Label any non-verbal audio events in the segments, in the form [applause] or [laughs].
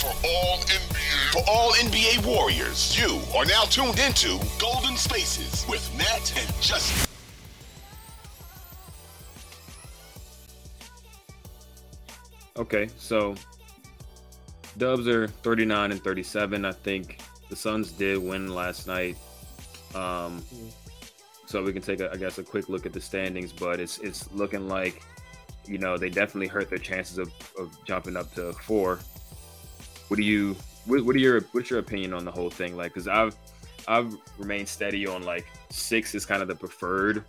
For all NBA, for all NBA Warriors, you are now tuned into Golden Spaces with Matt and Justin. Okay, so Dubs are 39 and 37. I think the Suns did win last night. Um, so we can take, a, I guess, a quick look at the standings, but it's it's looking like, you know, they definitely hurt their chances of, of jumping up to four. What do you, what, what are your, what's your opinion on the whole thing? Like, because I've I've remained steady on like six is kind of the preferred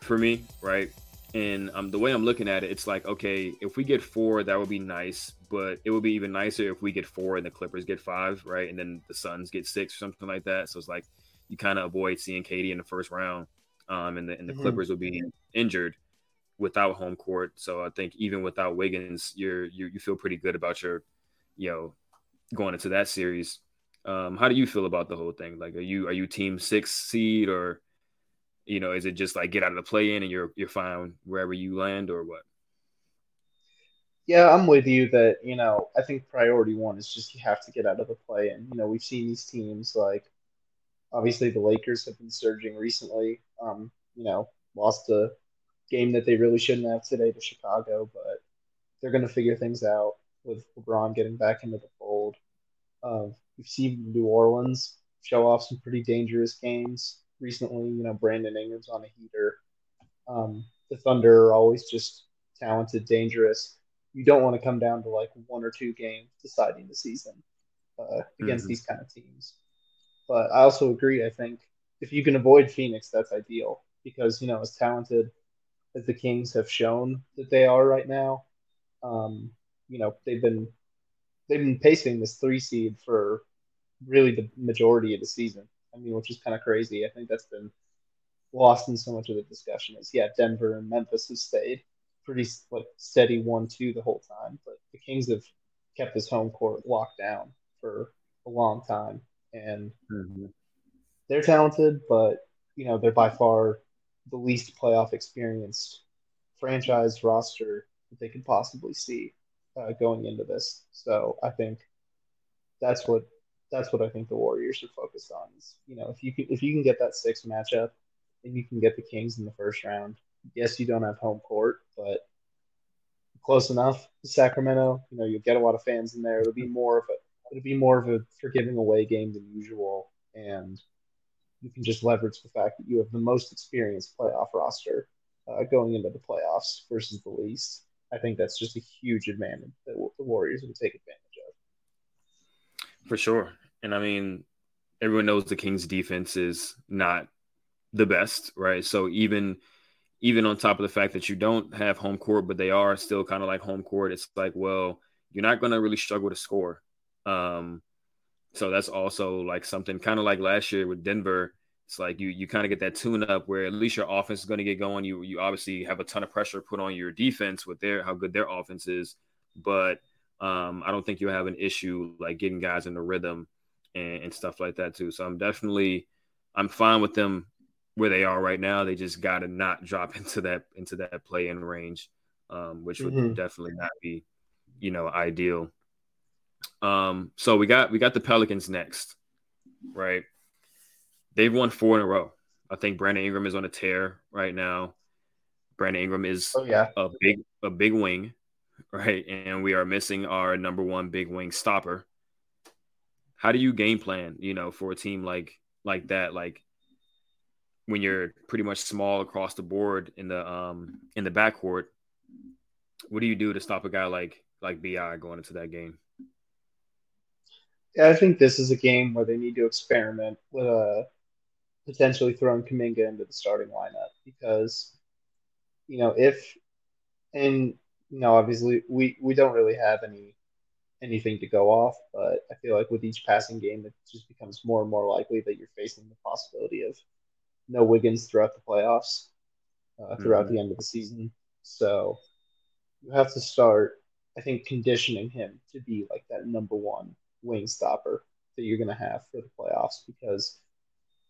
for me, right? And um, the way I'm looking at it, it's like, okay, if we get four, that would be nice, but it would be even nicer if we get four and the Clippers get five, right? And then the Suns get six or something like that. So it's like you kind of avoid seeing KD in the first round, um, and the and the mm-hmm. Clippers will be injured without home court. So I think even without Wiggins, you're you you feel pretty good about your, you know, going into that series. Um, how do you feel about the whole thing? Like, are you are you team six seed or you know, is it just like get out of the play in and you're you're fine wherever you land or what? Yeah, I'm with you that, you know, I think priority one is just you have to get out of the play in. You know, we've seen these teams like obviously the Lakers have been surging recently. Um, you know, lost a game that they really shouldn't have today to Chicago, but they're going to figure things out with LeBron getting back into the fold. Uh, we've seen New Orleans show off some pretty dangerous games recently. You know, Brandon Ingram's on a heater. Um, the Thunder are always just talented, dangerous. You don't want to come down to like one or two games deciding the season uh, against mm-hmm. these kind of teams. But I also agree. I think if you can avoid Phoenix, that's ideal because you know as talented as the Kings have shown that they are right now, um, you know they've been they've been pacing this three seed for really the majority of the season. I mean, which is kind of crazy. I think that's been lost in so much of the discussion. Is yeah, Denver and Memphis have stayed pretty like steady one two the whole time, but the Kings have kept this home court locked down for a long time, and mm-hmm. they're talented, but you know they're by far the least playoff experienced franchise roster that they could possibly see uh, going into this. So I think that's what that's what I think the Warriors are focused on. Is you know if you can if you can get that six matchup and you can get the Kings in the first round. Yes, you don't have home court, but close enough. To Sacramento, you know, you'll get a lot of fans in there. It'll be more of a it'll be more of a forgiving away game than usual, and you can just leverage the fact that you have the most experienced playoff roster uh, going into the playoffs versus the least. I think that's just a huge advantage that the Warriors will take advantage of. For sure, and I mean, everyone knows the Kings' defense is not the best, right? So even even on top of the fact that you don't have home court, but they are still kind of like home court, it's like, well, you're not going to really struggle to score. Um, so that's also like something kind of like last year with Denver. It's like you you kind of get that tune up where at least your offense is going to get going. You you obviously have a ton of pressure put on your defense with their how good their offense is, but um, I don't think you have an issue like getting guys in the rhythm and, and stuff like that too. So I'm definitely I'm fine with them where they are right now. They just got to not [laughs] drop into that into that play in range, um, which would mm-hmm. definitely not be, you know, ideal. Um, so we got we got the Pelicans next, right? They've won four in a row. I think Brandon Ingram is on a tear right now. Brandon Ingram is oh, yeah. a big a big wing, right? And we are missing our number one big wing stopper. How do you game plan, you know, for a team like like that? Like when you're pretty much small across the board in the um in the backcourt, what do you do to stop a guy like like BI going into that game? Yeah, I think this is a game where they need to experiment with a uh, potentially throwing Kuminga into the starting lineup because you know if and you know obviously we we don't really have any anything to go off, but I feel like with each passing game, it just becomes more and more likely that you're facing the possibility of no Wiggins throughout the playoffs, uh, throughout mm-hmm. the end of the season. So you have to start, I think, conditioning him to be like that number one wing stopper that you're going to have for the playoffs because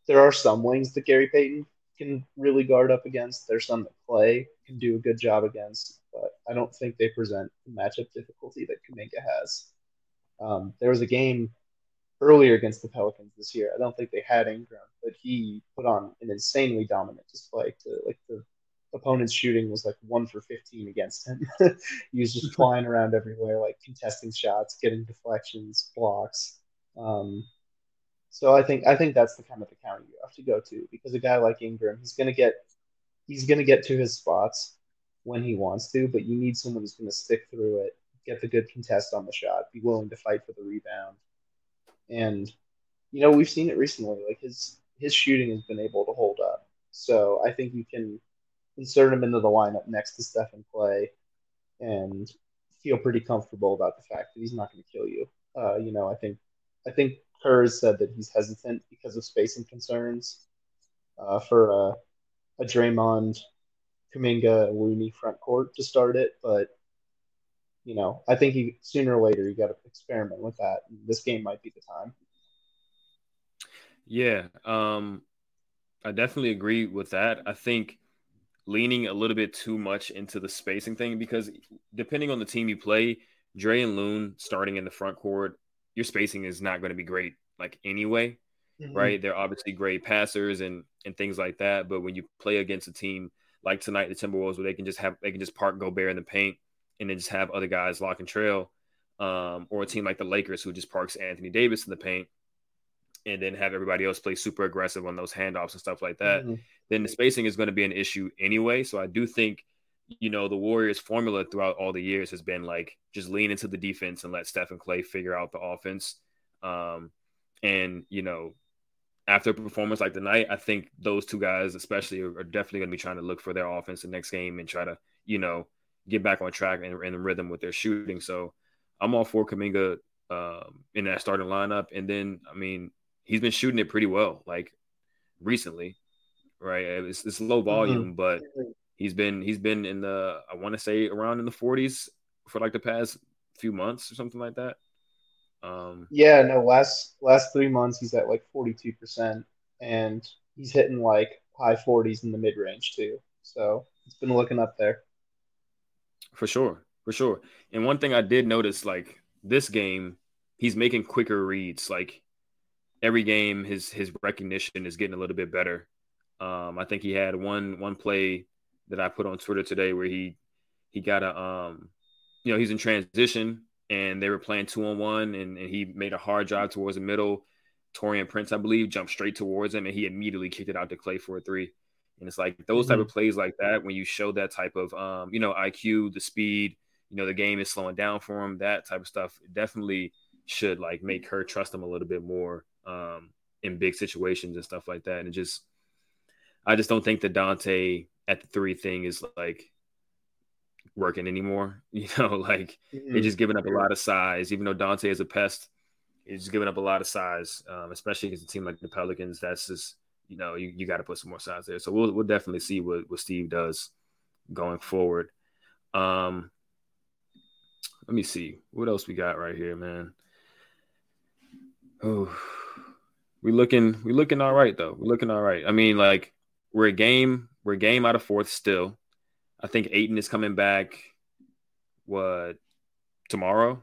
there are some wings that Gary Payton can really guard up against. There's some that Klay can do a good job against, but I don't think they present the matchup difficulty that Kuminga has. Um, there was a game earlier against the Pelicans this year. I don't think they had Ingram, but he put on an insanely dominant display. To like the opponent's shooting was like one for 15 against him. [laughs] he was just flying around everywhere, like contesting shots, getting deflections, blocks. Um, so I think I think that's the kind of the counter you have to go to because a guy like Ingram, he's gonna get he's gonna get to his spots when he wants to, but you need someone who's gonna stick through it, get the good contest on the shot, be willing to fight for the rebound, and you know we've seen it recently. Like his his shooting has been able to hold up, so I think you can insert him into the lineup next to Stephen Klay and feel pretty comfortable about the fact that he's not going to kill you. Uh, you know, I think I think Kerr said that he's hesitant because of spacing concerns uh, for a, a Draymond, Kuminga, Looney front court to start it. But you know, I think he sooner or later you got to experiment with that. This game might be the time. Yeah, um, I definitely agree with that. I think leaning a little bit too much into the spacing thing because depending on the team you play, Dre and Loon starting in the front court your spacing is not going to be great like anyway, mm-hmm. right? They're obviously great passers and and things like that, but when you play against a team like tonight, the Timberwolves, where they can just have they can just park Gobert in the paint and then just have other guys lock and trail, um, or a team like the Lakers who just parks Anthony Davis in the paint and then have everybody else play super aggressive on those handoffs and stuff like that, mm-hmm. then the spacing is going to be an issue anyway. So I do think you know, the Warriors' formula throughout all the years has been like just lean into the defense and let Steph and Klay figure out the offense. Um, and you know, after a performance like tonight, I think those two guys, especially, are, are definitely going to be trying to look for their offense the next game and try to, you know, get back on track and in the rhythm with their shooting. So I'm all for Kuminga um, in that starting lineup. And then, I mean, he's been shooting it pretty well, like recently, right? It's, it's low mm-hmm. volume, mm-hmm. but He's been he's been in the I want to say around in the 40s for like the past few months or something like that. Um, yeah, no, last last three months he's at like 42 percent, and he's hitting like high 40s in the mid range too. So it's been looking up there. For sure, for sure. And one thing I did notice, like this game, he's making quicker reads. Like every game, his his recognition is getting a little bit better. Um, I think he had one one play that I put on Twitter today where he he got a um you know he's in transition and they were playing two on one and, and he made a hard drive towards the middle. Taurean Prince, I believe, jumped straight towards him and he immediately kicked it out to Klay for a three. And it's like those mm-hmm. type of plays like that when you show that type of um, you know, IQ, the speed, you know, the game is slowing down for him, that type of stuff definitely should like make her trust him a little bit more um in big situations and stuff like that. And just I just don't think the Dante at the three thing is like working anymore. [laughs] You know, like mm-hmm. they're just giving up a lot of size. Even though Dante is a pest, he's just giving up a lot of size, um, especially against a team like the Pelicans. That's just you know you, you got to put some more size there. So we'll we'll definitely see what what Steve does going forward. Um, let me see what else we got right here, man. Oh, we looking we looking all right though. We're looking all right. I mean, like we're a game we're a game out of fourth still. I think Ayton is coming back. What tomorrow?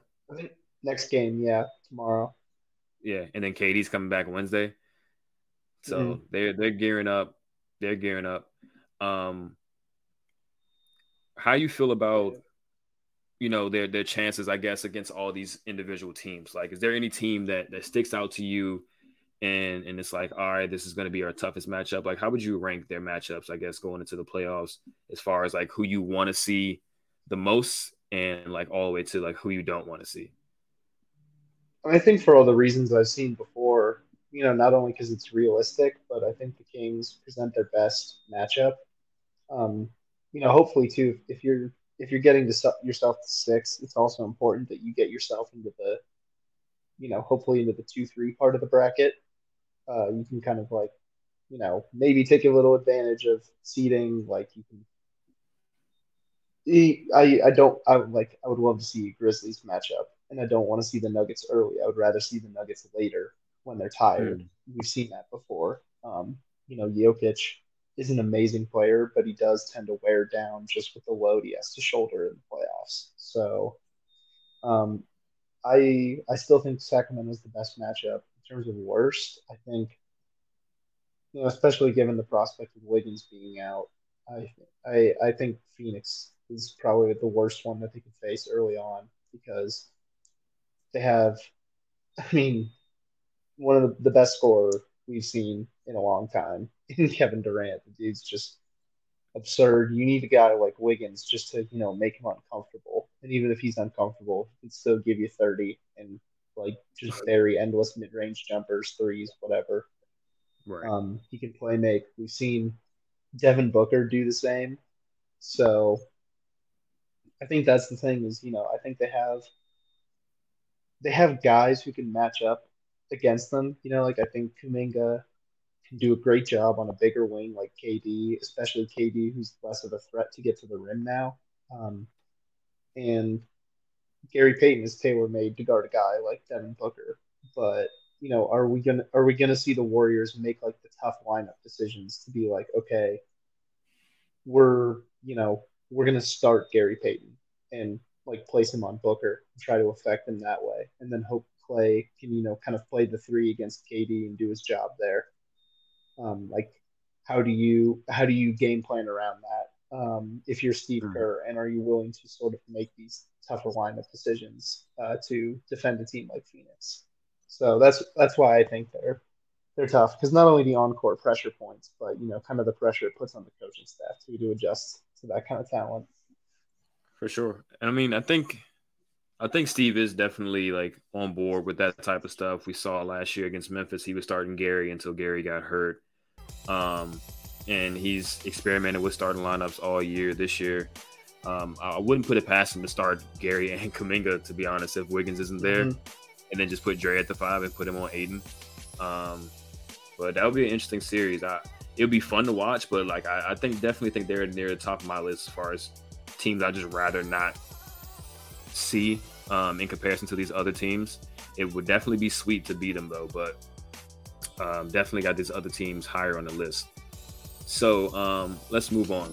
next game, yeah, tomorrow. Yeah, and then KD's coming back Wednesday. So mm-hmm. they're they're gearing up. They're gearing up. Um, how you feel about you know their their chances, I guess, against all these individual teams? Like, is there any team that that sticks out to you and and it's like, all right, this is going to be our toughest matchup. Like, how would you rank their matchups? I guess going into the playoffs, as far as like who you want to see the most, and like all the way to like who you don't want to see. I think for all the reasons I've seen before, you know, not only because it's realistic, but I think the Kings present their best matchup. Um, you know, hopefully too, if you're if you're getting to yourself to six, it's also important that you get yourself into the, you know, hopefully into the two three part of the bracket uh, you can kind of like, you know, maybe take a little advantage of seating. Like you can. I, I don't I would like I would love to see Grizzlies matchup, and I don't want to see the Nuggets early. I would rather see the Nuggets later when they're tired. Mm. We've seen that before. Um, you know, Jokic is an amazing player, but he does tend to wear down just with the load he has to shoulder in the playoffs. So, um, I I still think Sacramento is the best matchup terms of worst. I think, you know, especially given the prospect of Wiggins being out, I I I think Phoenix is probably the worst one that they could face early on because they have, I mean, one of the, best scorer we've seen in a long time [laughs] in Kevin Durant. The dude's just absurd. You need a guy like Wiggins just to, you know, make him uncomfortable. And even if he's uncomfortable, he can still give you 30 and like just very endless mid range jumpers, threes, whatever. Right. Um, he can play make. We've seen Devin Booker do the same. So I think that's the thing is, you know, I think they have they have guys who can match up against them. You know, like I think Kuminga can do a great job on a bigger wing like KD, especially KD, who's less of a threat to get to the rim now. Um, and Gary Payton is tailor made to guard a guy like Devin Booker. But you know, are we gonna are we gonna see the Warriors make like the tough lineup decisions to be like, okay, we're you know we're gonna start Gary Payton and like place him on Booker and try to affect him that way, and then hope Klay can you know kind of play the three against KD and do his job there. Um, like, how do you how do you game plan around that? Um, if you're Steve mm-hmm. Kerr, and are you willing to sort of make these tougher lineup decisions uh, to defend a team like Phoenix? So that's that's why I think they're they're tough because not only the encore pressure points, but you know, kind of the pressure it puts on the coaching staff to to adjust to that kind of talent. For sure. I mean, I think I think Steve is definitely like on board with that type of stuff. We saw last year against Memphis, he was starting Gary until Gary got hurt. Um, and he's experimented with starting lineups all year this year. Um, I wouldn't put it past him to start Gary [laughs] and Kuminga, to be honest, if Wiggins isn't there, mm-hmm. and then just put Dre at the five and put him on Ayton. Um, but that would be an interesting series. I, it would be fun to watch, but like I, I think definitely think they're near the top of my list as far as teams I just rather not see um, in comparison to these other teams. It would definitely be sweet to beat them though, but um, definitely got these other teams higher on the list. So um, let's move on.